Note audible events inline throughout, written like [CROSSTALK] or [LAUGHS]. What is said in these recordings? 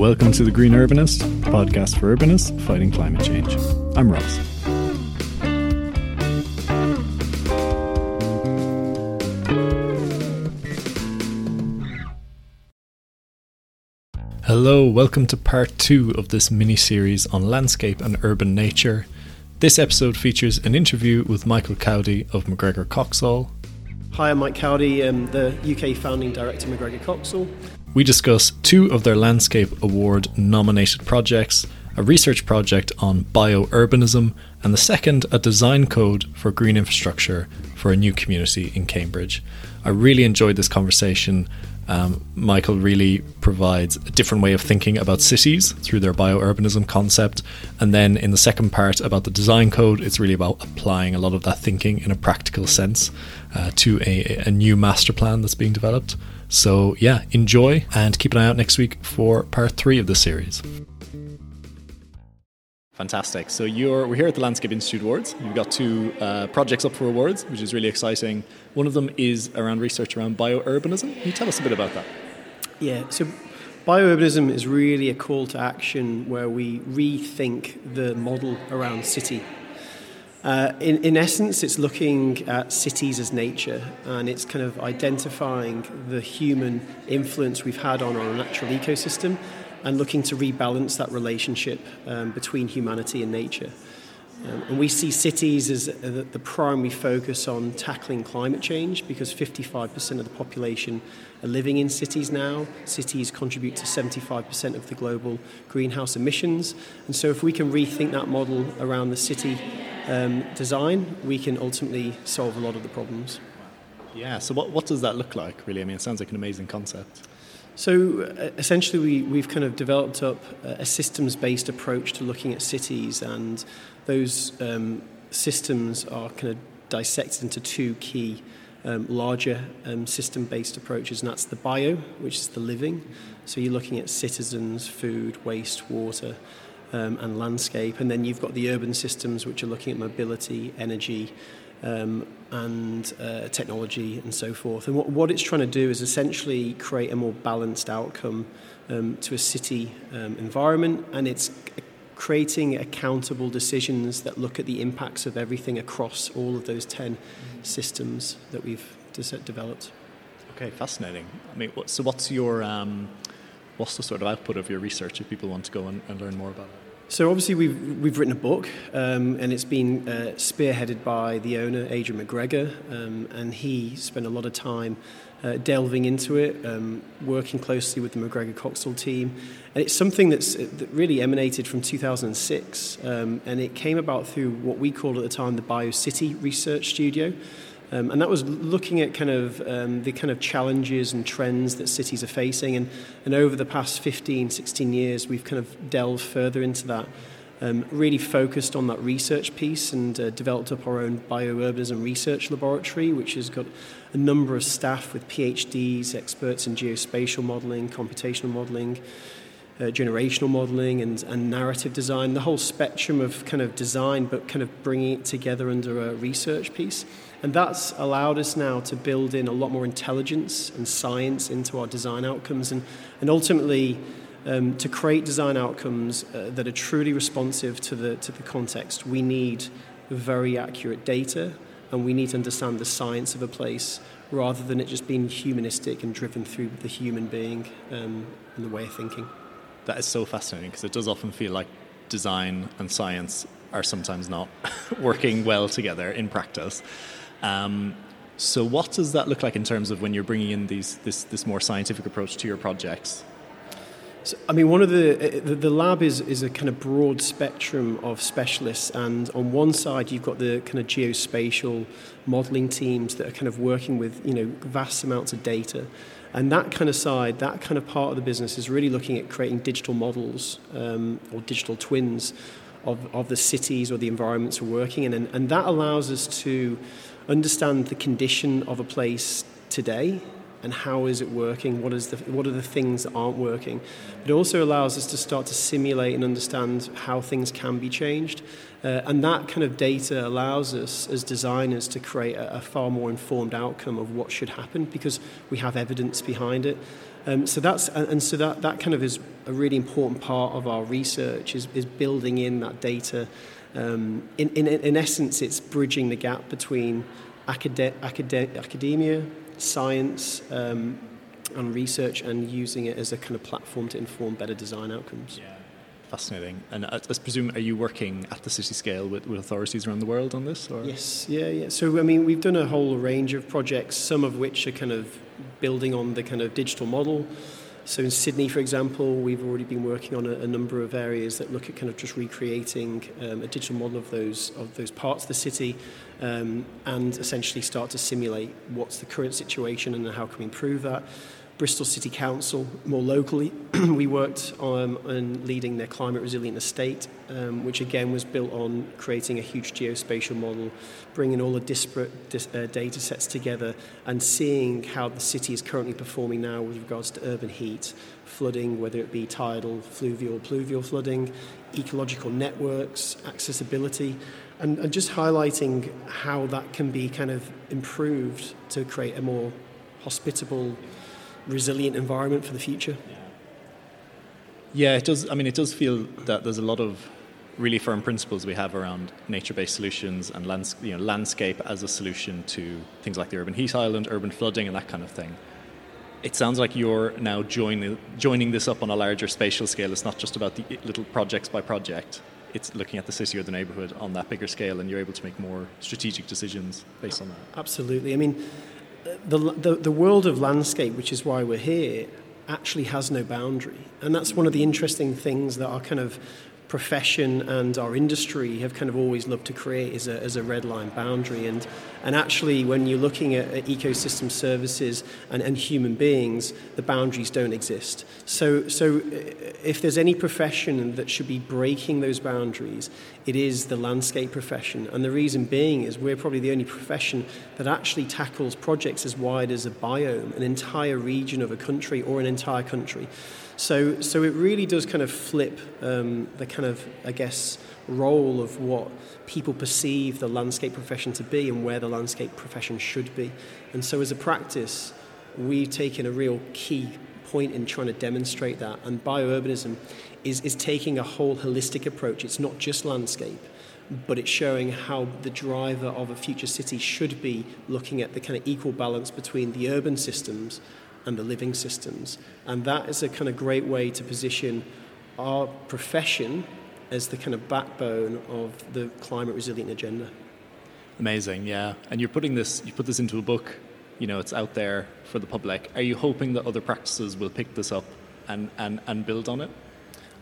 Welcome to The Green Urbanist, podcast for urbanists fighting climate change. I'm Ross. Hello, welcome to part two of this mini series on landscape and urban nature. This episode features an interview with Michael Cowdy of McGregor Coxall. Hi, I'm Mike Cowdy, I'm the UK founding director McGregor Coxall. We discuss two of their Landscape Award nominated projects a research project on biourbanism, and the second, a design code for green infrastructure for a new community in Cambridge. I really enjoyed this conversation. Um, Michael really provides a different way of thinking about cities through their biourbanism concept. And then in the second part about the design code, it's really about applying a lot of that thinking in a practical sense uh, to a, a new master plan that's being developed. So, yeah, enjoy and keep an eye out next week for part three of the series. Fantastic. So you're we're here at the Landscape Institute Awards. You've got two uh, projects up for awards, which is really exciting. One of them is around research around biourbanism. Can you tell us a bit about that? Yeah. So biourbanism is really a call to action where we rethink the model around city. Uh, in, in essence, it's looking at cities as nature and it's kind of identifying the human influence we've had on our natural ecosystem and looking to rebalance that relationship um, between humanity and nature. Um, and we see cities as uh, the primary focus on tackling climate change because 55% of the population are living in cities now. Cities contribute to 75% of the global greenhouse emissions. And so, if we can rethink that model around the city um, design, we can ultimately solve a lot of the problems. Yeah, so what, what does that look like, really? I mean, it sounds like an amazing concept. So uh, essentially, we, we've kind of developed up a systems based approach to looking at cities, and those um, systems are kind of dissected into two key um, larger um, system based approaches, and that's the bio, which is the living. So you're looking at citizens, food, waste, water. Um, and landscape, and then you've got the urban systems, which are looking at mobility, energy, um, and uh, technology and so forth. And what, what it's trying to do is essentially create a more balanced outcome um, to a city um, environment, and it's creating accountable decisions that look at the impacts of everything across all of those 10 systems that we've developed. Okay, fascinating. I mean, so what's your um, what's the sort of output of your research if people want to go and, and learn more about it? So obviously we've we've written a book, um, and it's been uh, spearheaded by the owner Adrian McGregor, um, and he spent a lot of time uh, delving into it, um, working closely with the McGregor Coxall team, and it's something that's that really emanated from 2006, um, and it came about through what we called at the time the BioCity Research Studio. Um, and that was looking at kind of um, the kind of challenges and trends that cities are facing. And, and over the past 15, 16 years, we've kind of delved further into that, um, really focused on that research piece and uh, developed up our own biourbanism research laboratory, which has got a number of staff with PhDs, experts in geospatial modeling, computational modeling. Uh, generational modeling and, and narrative design, the whole spectrum of kind of design, but kind of bringing it together under a research piece. And that's allowed us now to build in a lot more intelligence and science into our design outcomes and, and ultimately um, to create design outcomes uh, that are truly responsive to the, to the context. We need very accurate data and we need to understand the science of a place rather than it just being humanistic and driven through the human being um, and the way of thinking. That is so fascinating because it does often feel like design and science are sometimes not [LAUGHS] working well together in practice. Um, so, what does that look like in terms of when you're bringing in these this this more scientific approach to your projects? So, I mean, one of the, the, the lab is is a kind of broad spectrum of specialists, and on one side you've got the kind of geospatial modelling teams that are kind of working with you know vast amounts of data, and that kind of side, that kind of part of the business is really looking at creating digital models um, or digital twins of, of the cities or the environments we're working in, and, and that allows us to understand the condition of a place today and how is it working? What is the what are the things that aren't working? It also allows us to start to simulate and understand how things can be changed, uh, and that kind of data allows us as designers to create a, a, far more informed outcome of what should happen because we have evidence behind it. Um, so that's and so that that kind of is a really important part of our research is is building in that data. Um, in, in, in essence, it's bridging the gap between acad- acad- academia, science, um, and research, and using it as a kind of platform to inform better design outcomes. Yeah. Fascinating. And I, I presume, are you working at the city scale with, with authorities around the world on this? Or? Yes, yeah, yeah. So, I mean, we've done a whole range of projects, some of which are kind of building on the kind of digital model. So in Sydney, for example, we've already been working on a, a number of areas that look at kind of just recreating um, a digital model of those of those parts of the city, um, and essentially start to simulate what's the current situation and how can we improve that. Bristol City Council, more locally, [CLEARS THROAT] we worked on, on, leading their climate resilient estate, um, which again was built on creating a huge geospatial model, bringing all the disparate dis, uh, data sets together, and seeing how the city is currently performing now with regards to urban heat, flooding, whether it be tidal, fluvial, pluvial flooding, ecological networks, accessibility, and, and just highlighting how that can be kind of improved to create a more hospitable resilient environment for the future. Yeah, it does. I mean, it does feel that there's a lot of really firm principles we have around nature-based solutions and lands, you know, landscape as a solution to things like the urban heat island, urban flooding, and that kind of thing. It sounds like you're now joining joining this up on a larger spatial scale. It's not just about the little projects by project. It's looking at the city or the neighborhood on that bigger scale, and you're able to make more strategic decisions based on that. Absolutely. I mean, the, the, the world of landscape, which is why we're here, actually has no boundary. And that's one of the interesting things that our kind of profession and our industry have kind of always loved to create is a, as a red line boundary. And, and actually, when you're looking at, at ecosystem services and, and human beings, the boundaries don't exist. So, so uh, if there's any profession that should be breaking those boundaries, it is the landscape profession. And the reason being is we're probably the only profession that actually tackles projects as wide as a biome, an entire region of a country or an entire country. So, so it really does kind of flip um, the kind of, I guess, role of what people perceive the landscape profession to be and where the landscape profession should be. And so, as a practice, we've taken a real key point in trying to demonstrate that. And biourbanism is, is taking a whole holistic approach. It's not just landscape, but it's showing how the driver of a future city should be looking at the kind of equal balance between the urban systems and the living systems. And that is a kind of great way to position our profession as the kind of backbone of the climate resilient agenda. Amazing, yeah. And you're putting this, you put this into a book, you know, it's out there for the public. Are you hoping that other practices will pick this up and, and, and build on it?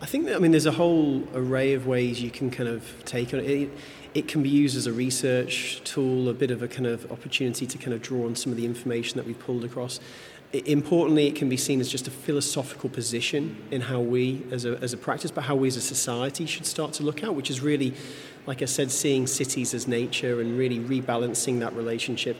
I think that, I mean, there's a whole array of ways you can kind of take it. it. It can be used as a research tool, a bit of a kind of opportunity to kind of draw on some of the information that we've pulled across importantly, it can be seen as just a philosophical position in how we, as a, as a practice, but how we as a society should start to look at, which is really, like I said, seeing cities as nature and really rebalancing that relationship.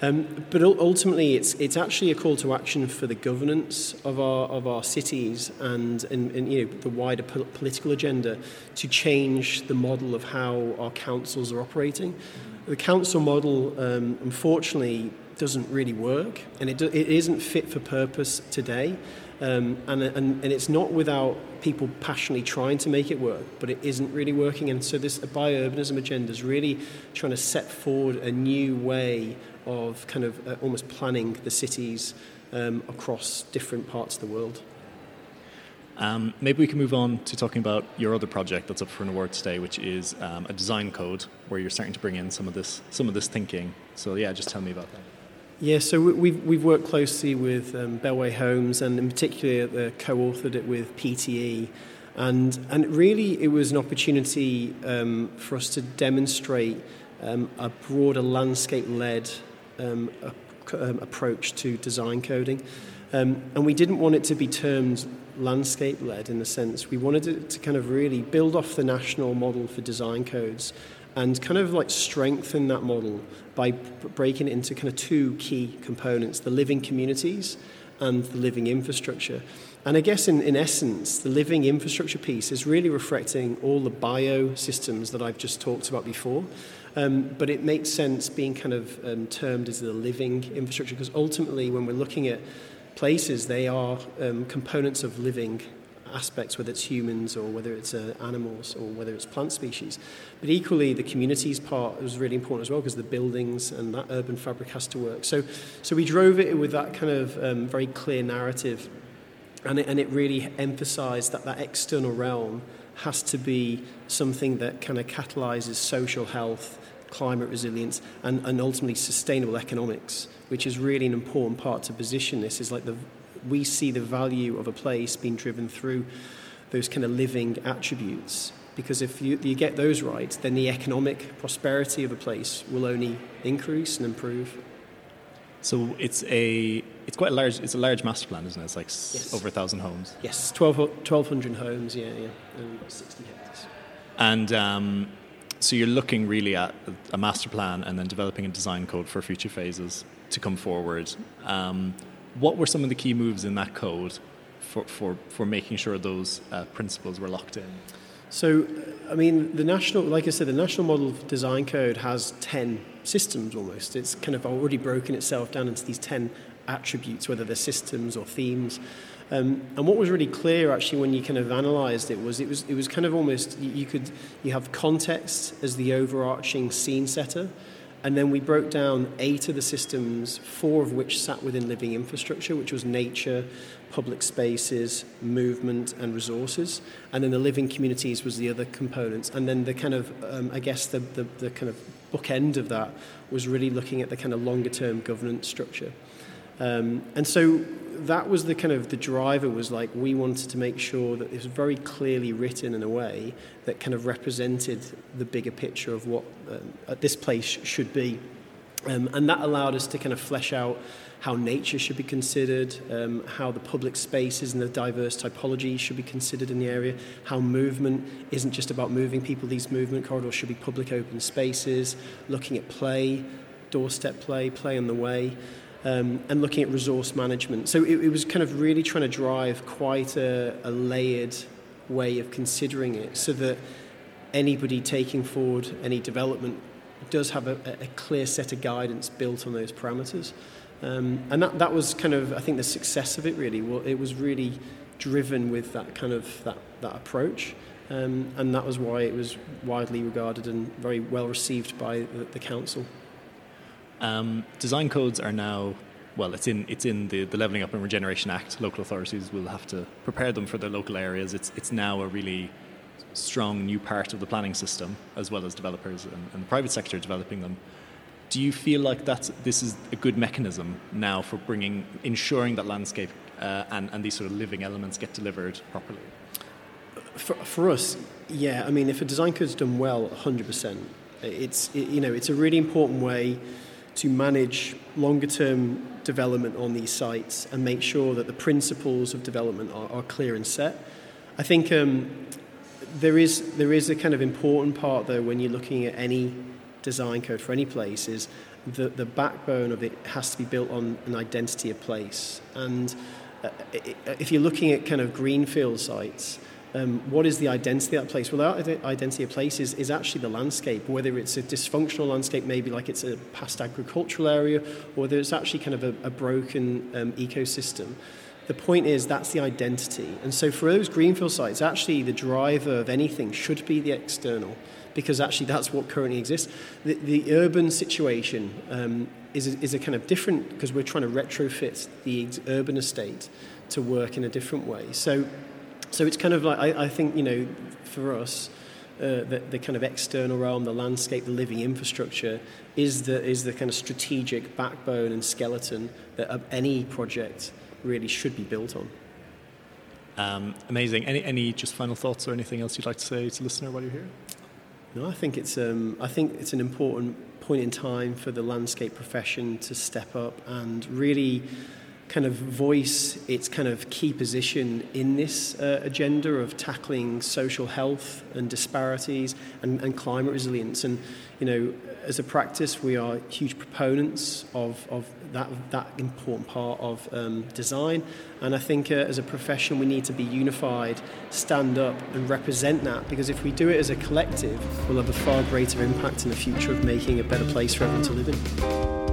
Um, but ultimately, it's it's actually a call to action for the governance of our of our cities and, and, and you know the wider po- political agenda to change the model of how our councils are operating. The council model, um, unfortunately, doesn't really work and it, do, it isn't fit for purpose today. Um, and, and, and it's not without people passionately trying to make it work, but it isn't really working. And so this biourbanism agenda is really trying to set forward a new way of kind of uh, almost planning the cities um, across different parts of the world. Um, maybe we can move on to talking about your other project that's up for an award today, which is um, a design code where you're starting to bring in some of this some of this thinking. So yeah, just tell me about that. Yeah, so we've, we've worked closely with um, Bellway Homes and in particular uh, co-authored it with PTE. And, and really it was an opportunity um, for us to demonstrate um, a broader landscape-led um, um, approach to design coding. Um, and we didn't want it to be termed landscape-led in the sense we wanted it to kind of really build off the national model for design codes and kind of like strengthen that model by breaking it into kind of two key components the living communities and the living infrastructure. And I guess in, in essence, the living infrastructure piece is really reflecting all the biosystems that I've just talked about before. Um, but it makes sense being kind of um, termed as the living infrastructure because ultimately, when we're looking at places, they are um, components of living aspects, whether it's humans or whether it's uh, animals or whether it's plant species. But equally, the communities part was really important as well because the buildings and that urban fabric has to work. So, so we drove it with that kind of um, very clear narrative, and it, and it really emphasised that that external realm has to be something that kind of catalyses social health, climate resilience, and, and ultimately sustainable economics, which is really an important part to position this. Is like the we see the value of a place being driven through those kind of living attributes. Because if you, you get those right, then the economic prosperity of a place will only increase and improve. So it's a it's quite a large it's a large master plan, isn't it? It's like yes. over a thousand homes. Yes, 12, 1,200 homes, yeah, yeah, and 60 hectares. And um, so you're looking really at a master plan and then developing a design code for future phases to come forward. Um, what were some of the key moves in that code for, for, for making sure those uh, principles were locked in? So, I mean, the national, like I said, the National Model of Design Code has 10 systems almost. It's kind of already broken itself down into these 10 attributes, whether they're systems or themes. Um, and what was really clear actually when you kind of analysed it was it was it was kind of almost you could you have context as the overarching scene setter, and then we broke down eight of the systems, four of which sat within living infrastructure, which was nature, public spaces, movement, and resources. And then the living communities was the other components. And then the kind of, um, I guess, the, the, the kind of bookend of that was really looking at the kind of longer term governance structure. Um, and so that was the kind of the driver was like we wanted to make sure that it was very clearly written in a way that kind of represented the bigger picture of what uh, this place should be. Um, and that allowed us to kind of flesh out how nature should be considered, um, how the public spaces and the diverse typology should be considered in the area, how movement isn't just about moving people, these movement corridors should be public open spaces, looking at play, doorstep play, play on the way um, and looking at resource management. So it, it, was kind of really trying to drive quite a, a layered way of considering it so that anybody taking forward any development does have a, a clear set of guidance built on those parameters. Um, and that, that was kind of, I think, the success of it really. Well, it was really driven with that kind of that, that approach. Um, and that was why it was widely regarded and very well received by the, the council. Um, design codes are now well, it's in it's in the, the Levelling Up and Regeneration Act. Local authorities will have to prepare them for their local areas. It's it's now a really strong new part of the planning system, as well as developers and, and the private sector developing them. Do you feel like that's this is a good mechanism now for bringing ensuring that landscape uh, and and these sort of living elements get delivered properly? For, for us, yeah. I mean, if a design code is done well, hundred percent, it's it, you know it's a really important way to manage longer term development on these sites and make sure that the principles of development are, are clear and set. I think um, there is there is a kind of important part though when you're looking at any design code for any place is the, the backbone of it has to be built on an identity of place. And uh, if you're looking at kind of greenfield sites, um, what is the identity of that place? Well, the identity of place is, is actually the landscape, whether it's a dysfunctional landscape, maybe like it's a past agricultural area, or whether it's actually kind of a, a broken um, ecosystem. The point is that's the identity. And so for those greenfield sites, actually the driver of anything should be the external, because actually that's what currently exists. The, the urban situation um, is, a, is a kind of different, because we're trying to retrofit the urban estate to work in a different way. So so it's kind of like, I, I think, you know, for us, uh, the, the kind of external realm, the landscape, the living infrastructure is the, is the kind of strategic backbone and skeleton that any project really should be built on. Um, amazing. Any, any just final thoughts or anything else you'd like to say to the listener while you're here? No, I think it's um, I think it's an important point in time for the landscape profession to step up and really kind of voice its kind of key position in this uh, agenda of tackling social health and disparities and, and climate resilience. And, you know, as a practice, we are huge proponents of, of that, that important part of um, design. And I think uh, as a profession, we need to be unified, stand up and represent that because if we do it as a collective, we'll have a far greater impact in the future of making a better place for everyone to live in.